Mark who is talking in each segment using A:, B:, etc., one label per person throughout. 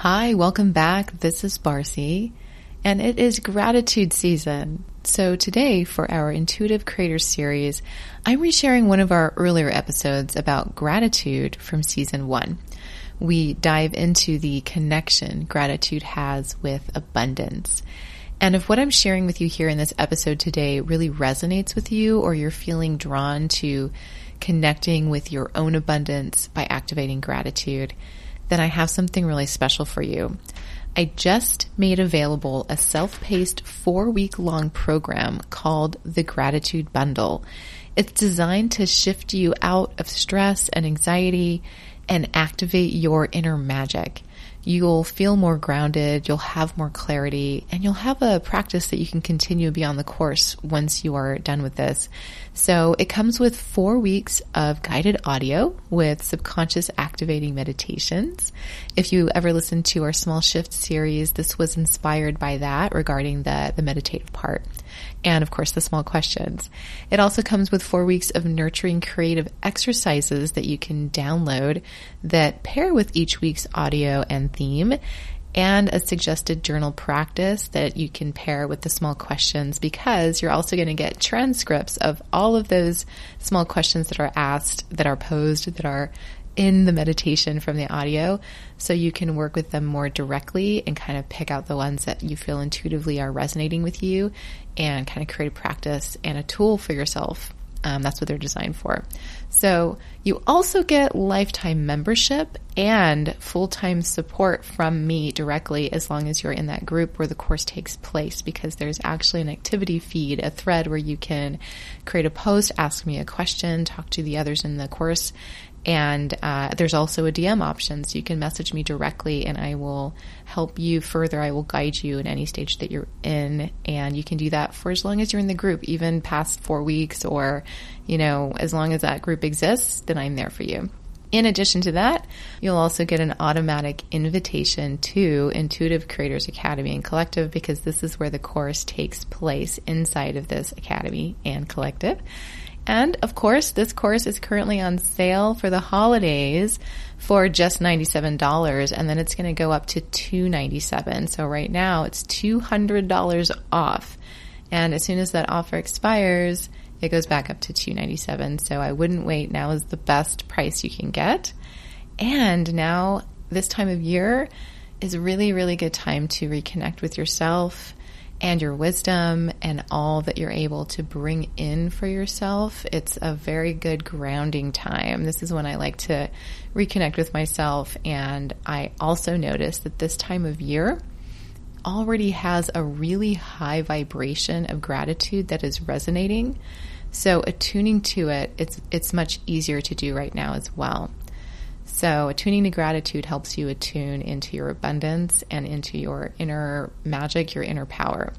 A: Hi, welcome back. This is Barcy, and it is gratitude season. So today, for our Intuitive Creators series, I'm resharing one of our earlier episodes about gratitude from season one. We dive into the connection gratitude has with abundance. And if what I'm sharing with you here in this episode today really resonates with you or you're feeling drawn to connecting with your own abundance by activating gratitude, then I have something really special for you. I just made available a self-paced four week long program called the Gratitude Bundle. It's designed to shift you out of stress and anxiety and activate your inner magic you'll feel more grounded, you'll have more clarity, and you'll have a practice that you can continue beyond the course once you are done with this. So it comes with four weeks of guided audio with subconscious activating meditations. If you ever listened to our small shift series, this was inspired by that regarding the, the meditative part and of course the small questions. It also comes with four weeks of nurturing creative exercises that you can download that pair with each week's audio and theme and a suggested journal practice that you can pair with the small questions because you're also going to get transcripts of all of those small questions that are asked, that are posed, that are in the meditation from the audio so you can work with them more directly and kind of pick out the ones that you feel intuitively are resonating with you and kind of create a practice and a tool for yourself. Um, that's what they're designed for. So you also get lifetime membership and full-time support from me directly as long as you're in that group where the course takes place because there's actually an activity feed, a thread where you can create a post, ask me a question, talk to the others in the course, and uh, there's also a DM option, so you can message me directly, and I will help you further. I will guide you in any stage that you're in, and you can do that for as long as you're in the group, even past four weeks, or you know, as long as that group exists, then I'm there for you. In addition to that, you'll also get an automatic invitation to Intuitive Creators Academy and Collective because this is where the course takes place inside of this academy and collective. And of course, this course is currently on sale for the holidays for just $97 and then it's going to go up to 297. So right now it's $200 off. And as soon as that offer expires, it goes back up to 297. So I wouldn't wait. Now is the best price you can get. And now this time of year is a really, really good time to reconnect with yourself and your wisdom and all that you're able to bring in for yourself. It's a very good grounding time. This is when I like to reconnect with myself. And I also notice that this time of year already has a really high vibration of gratitude that is resonating. So attuning to it, it's, it's much easier to do right now as well. So, attuning to gratitude helps you attune into your abundance and into your inner magic, your inner power.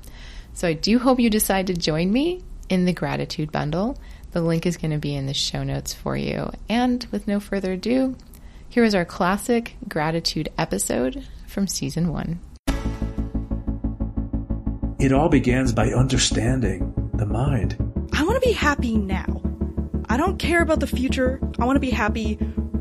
A: So, I do hope you decide to join me in the gratitude bundle. The link is going to be in the show notes for you. And with no further ado, here is our classic gratitude episode from season one.
B: It all begins by understanding the mind.
C: I want to be happy now. I don't care about the future. I want to be happy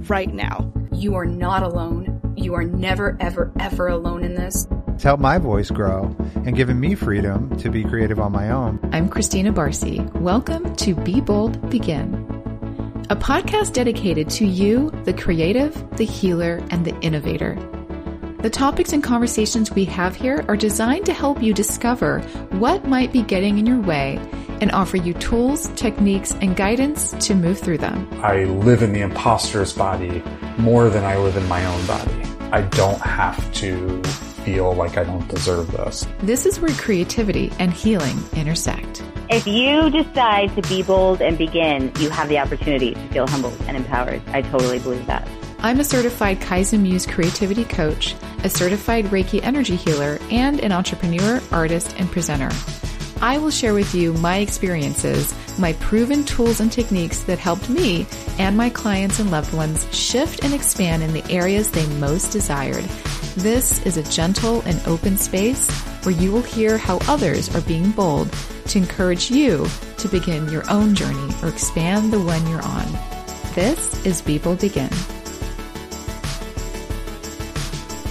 C: right now.
D: You are not alone. You are never, ever, ever alone in this.
E: It's helped my voice grow and given me freedom to be creative on my own.
A: I'm Christina Barcy. Welcome to Be Bold Begin, a podcast dedicated to you, the creative, the healer, and the innovator. The topics and conversations we have here are designed to help you discover what might be getting in your way and offer you tools, techniques, and guidance to move through them.
F: I live in the imposter's body more than I live in my own body. I don't have to feel like I don't deserve this.
A: This is where creativity and healing intersect.
G: If you decide to be bold and begin, you have the opportunity to feel humbled and empowered. I totally believe that.
A: I'm a certified Kaizen Muse creativity coach, a certified Reiki energy healer, and an entrepreneur, artist, and presenter. I will share with you my experiences, my proven tools and techniques that helped me and my clients and loved ones shift and expand in the areas they most desired. This is a gentle and open space where you will hear how others are being bold to encourage you to begin your own journey or expand the one you're on. This is Be Bold Begin.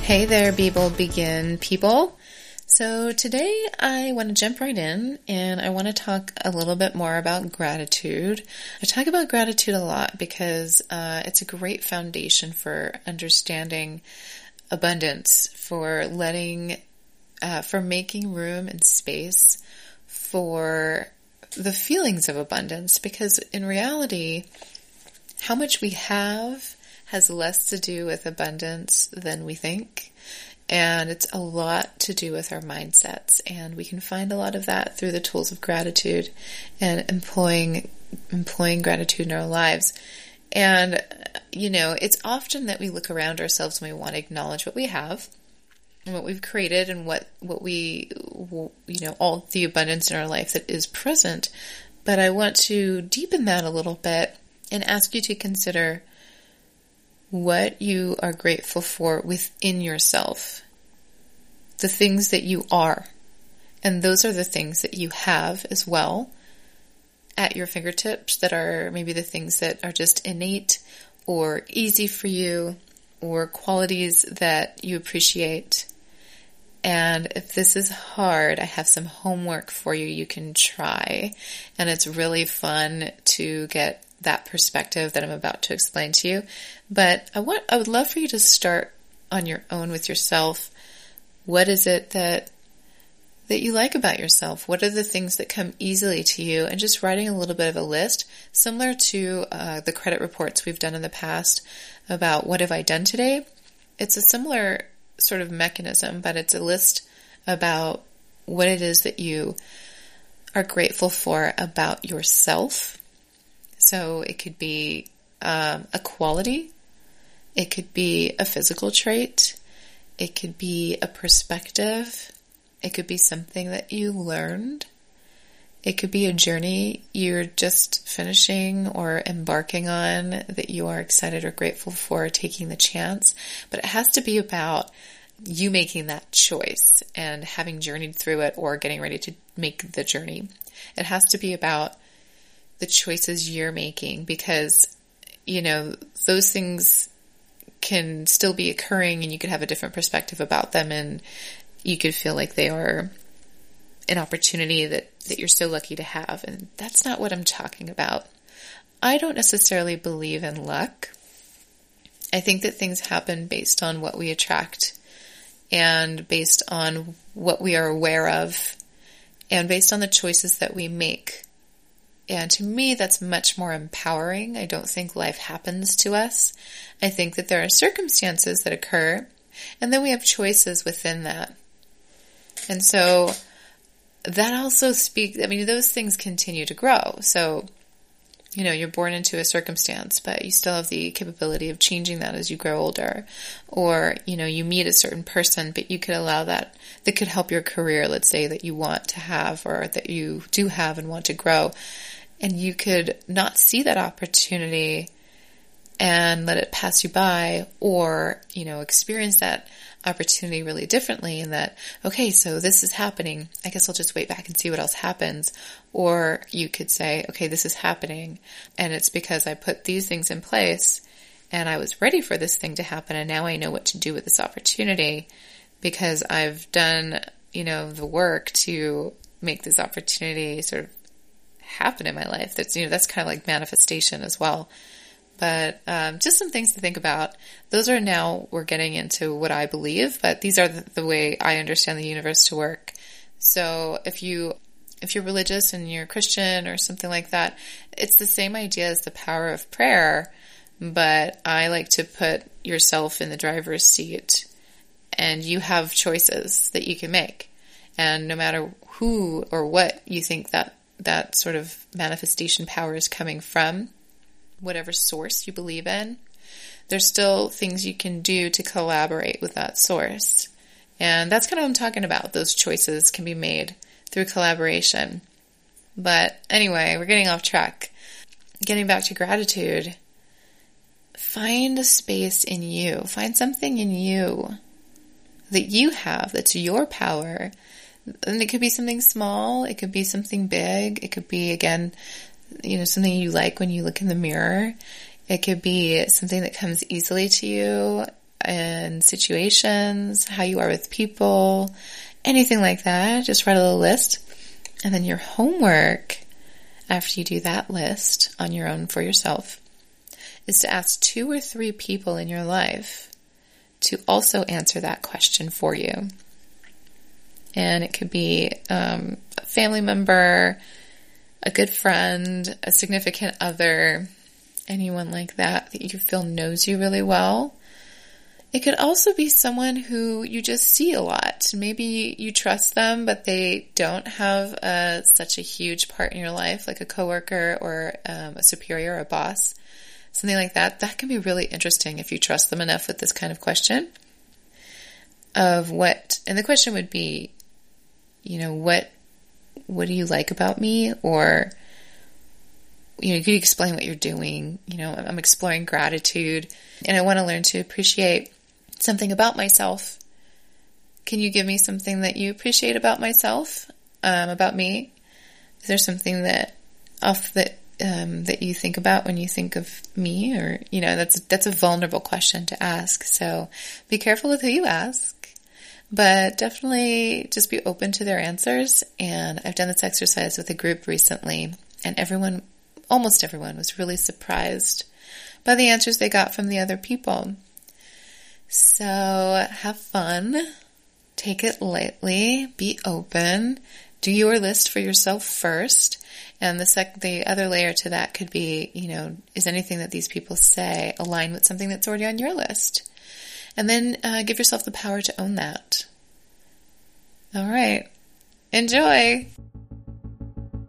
A: Hey there, Be Bold Begin people. So today I want to jump right in and I want to talk a little bit more about gratitude. I talk about gratitude a lot because uh, it's a great foundation for understanding abundance, for letting, uh, for making room and space for the feelings of abundance because in reality, how much we have has less to do with abundance than we think. And it's a lot to do with our mindsets. And we can find a lot of that through the tools of gratitude and employing, employing gratitude in our lives. And, you know, it's often that we look around ourselves and we want to acknowledge what we have and what we've created and what, what we, you know, all the abundance in our life that is present. But I want to deepen that a little bit and ask you to consider what you are grateful for within yourself, the things that you are. And those are the things that you have as well at your fingertips that are maybe the things that are just innate or easy for you or qualities that you appreciate. And if this is hard, I have some homework for you you can try. And it's really fun to get that perspective that I'm about to explain to you. But I want, I would love for you to start on your own with yourself. What is it that, that you like about yourself? What are the things that come easily to you? And just writing a little bit of a list, similar to uh, the credit reports we've done in the past about what have I done today. It's a similar sort of mechanism, but it's a list about what it is that you are grateful for about yourself so it could be um, a quality, it could be a physical trait, it could be a perspective, it could be something that you learned. It could be a journey you're just finishing or embarking on that you are excited or grateful for taking the chance. But it has to be about you making that choice and having journeyed through it or getting ready to make the journey. It has to be about the choices you're making because, you know, those things can still be occurring and you could have a different perspective about them and you could feel like they are an opportunity that, that you're so lucky to have. And that's not what I'm talking about. I don't necessarily believe in luck. I think that things happen based on what we attract and based on what we are aware of and based on the choices that we make and to me, that's much more empowering. I don't think life happens to us. I think that there are circumstances that occur, and then we have choices within that. And so that also speaks, I mean, those things continue to grow. So, you know, you're born into a circumstance, but you still have the capability of changing that as you grow older. Or, you know, you meet a certain person, but you could allow that, that could help your career, let's say, that you want to have or that you do have and want to grow and you could not see that opportunity and let it pass you by or, you know, experience that opportunity really differently in that, okay, so this is happening. I guess I'll just wait back and see what else happens. Or you could say, okay, this is happening and it's because I put these things in place and I was ready for this thing to happen and now I know what to do with this opportunity because I've done, you know, the work to make this opportunity sort of happen in my life. That's, you know, that's kind of like manifestation as well. But um, just some things to think about. Those are now, we're getting into what I believe, but these are the, the way I understand the universe to work. So if you if you're religious and you're Christian or something like that, it's the same idea as the power of prayer, but I like to put yourself in the driver's seat and you have choices that you can make. And no matter who or what you think that that sort of manifestation power is coming from, whatever source you believe in, there's still things you can do to collaborate with that source. And that's kind of what I'm talking about. Those choices can be made through collaboration. But anyway, we're getting off track. Getting back to gratitude, find a space in you, find something in you that you have that's your power and it could be something small, it could be something big, it could be again, you know, something you like when you look in the mirror. It could be something that comes easily to you. in situations, how you are with people, anything like that. Just write a little list. And then your homework, after you do that list on your own for yourself, is to ask two or three people in your life to also answer that question for you. And it could be um, a family member, a good friend, a significant other, anyone like that that you feel knows you really well. It could also be someone who you just see a lot. Maybe you trust them, but they don't have uh, such a huge part in your life, like a coworker or um, a superior or a boss, something like that. That can be really interesting if you trust them enough with this kind of question. Of what, and the question would be, you know, what, what do you like about me, or you know, you could explain what you're doing. You know, I'm exploring gratitude and I want to learn to appreciate something about myself. Can you give me something that you appreciate about myself, um, about me? Is there something that off that um, that you think about when you think of me, or you know, that's that's a vulnerable question to ask. So be careful with who you ask, but definitely just be open to their answers. And I've done this exercise with a group recently, and everyone, almost everyone, was really surprised by the answers they got from the other people. So have fun, take it lightly, be open, do your list for yourself first. And the sec- the other layer to that could be, you know, is anything that these people say align with something that's already on your list? And then uh, give yourself the power to own that. All right. Enjoy.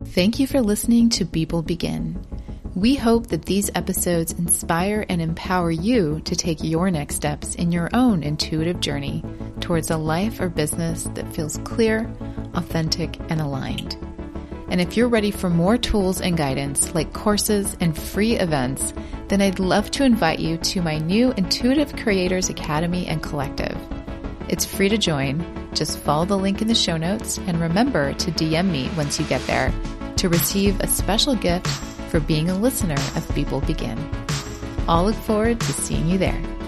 H: Thank you for listening to Be Bold Begin. We hope that these episodes inspire and empower you to take your next steps in your own intuitive journey towards a life or business that feels clear, authentic, and aligned. And if you're ready for more tools and guidance like courses and free events, then I'd love to invite you to my new Intuitive Creators Academy and Collective. It's free to join. Just follow the link in the show notes and remember to DM me once you get there to receive a special gift for being a listener of Be Bold Begin. I'll look forward to seeing you there.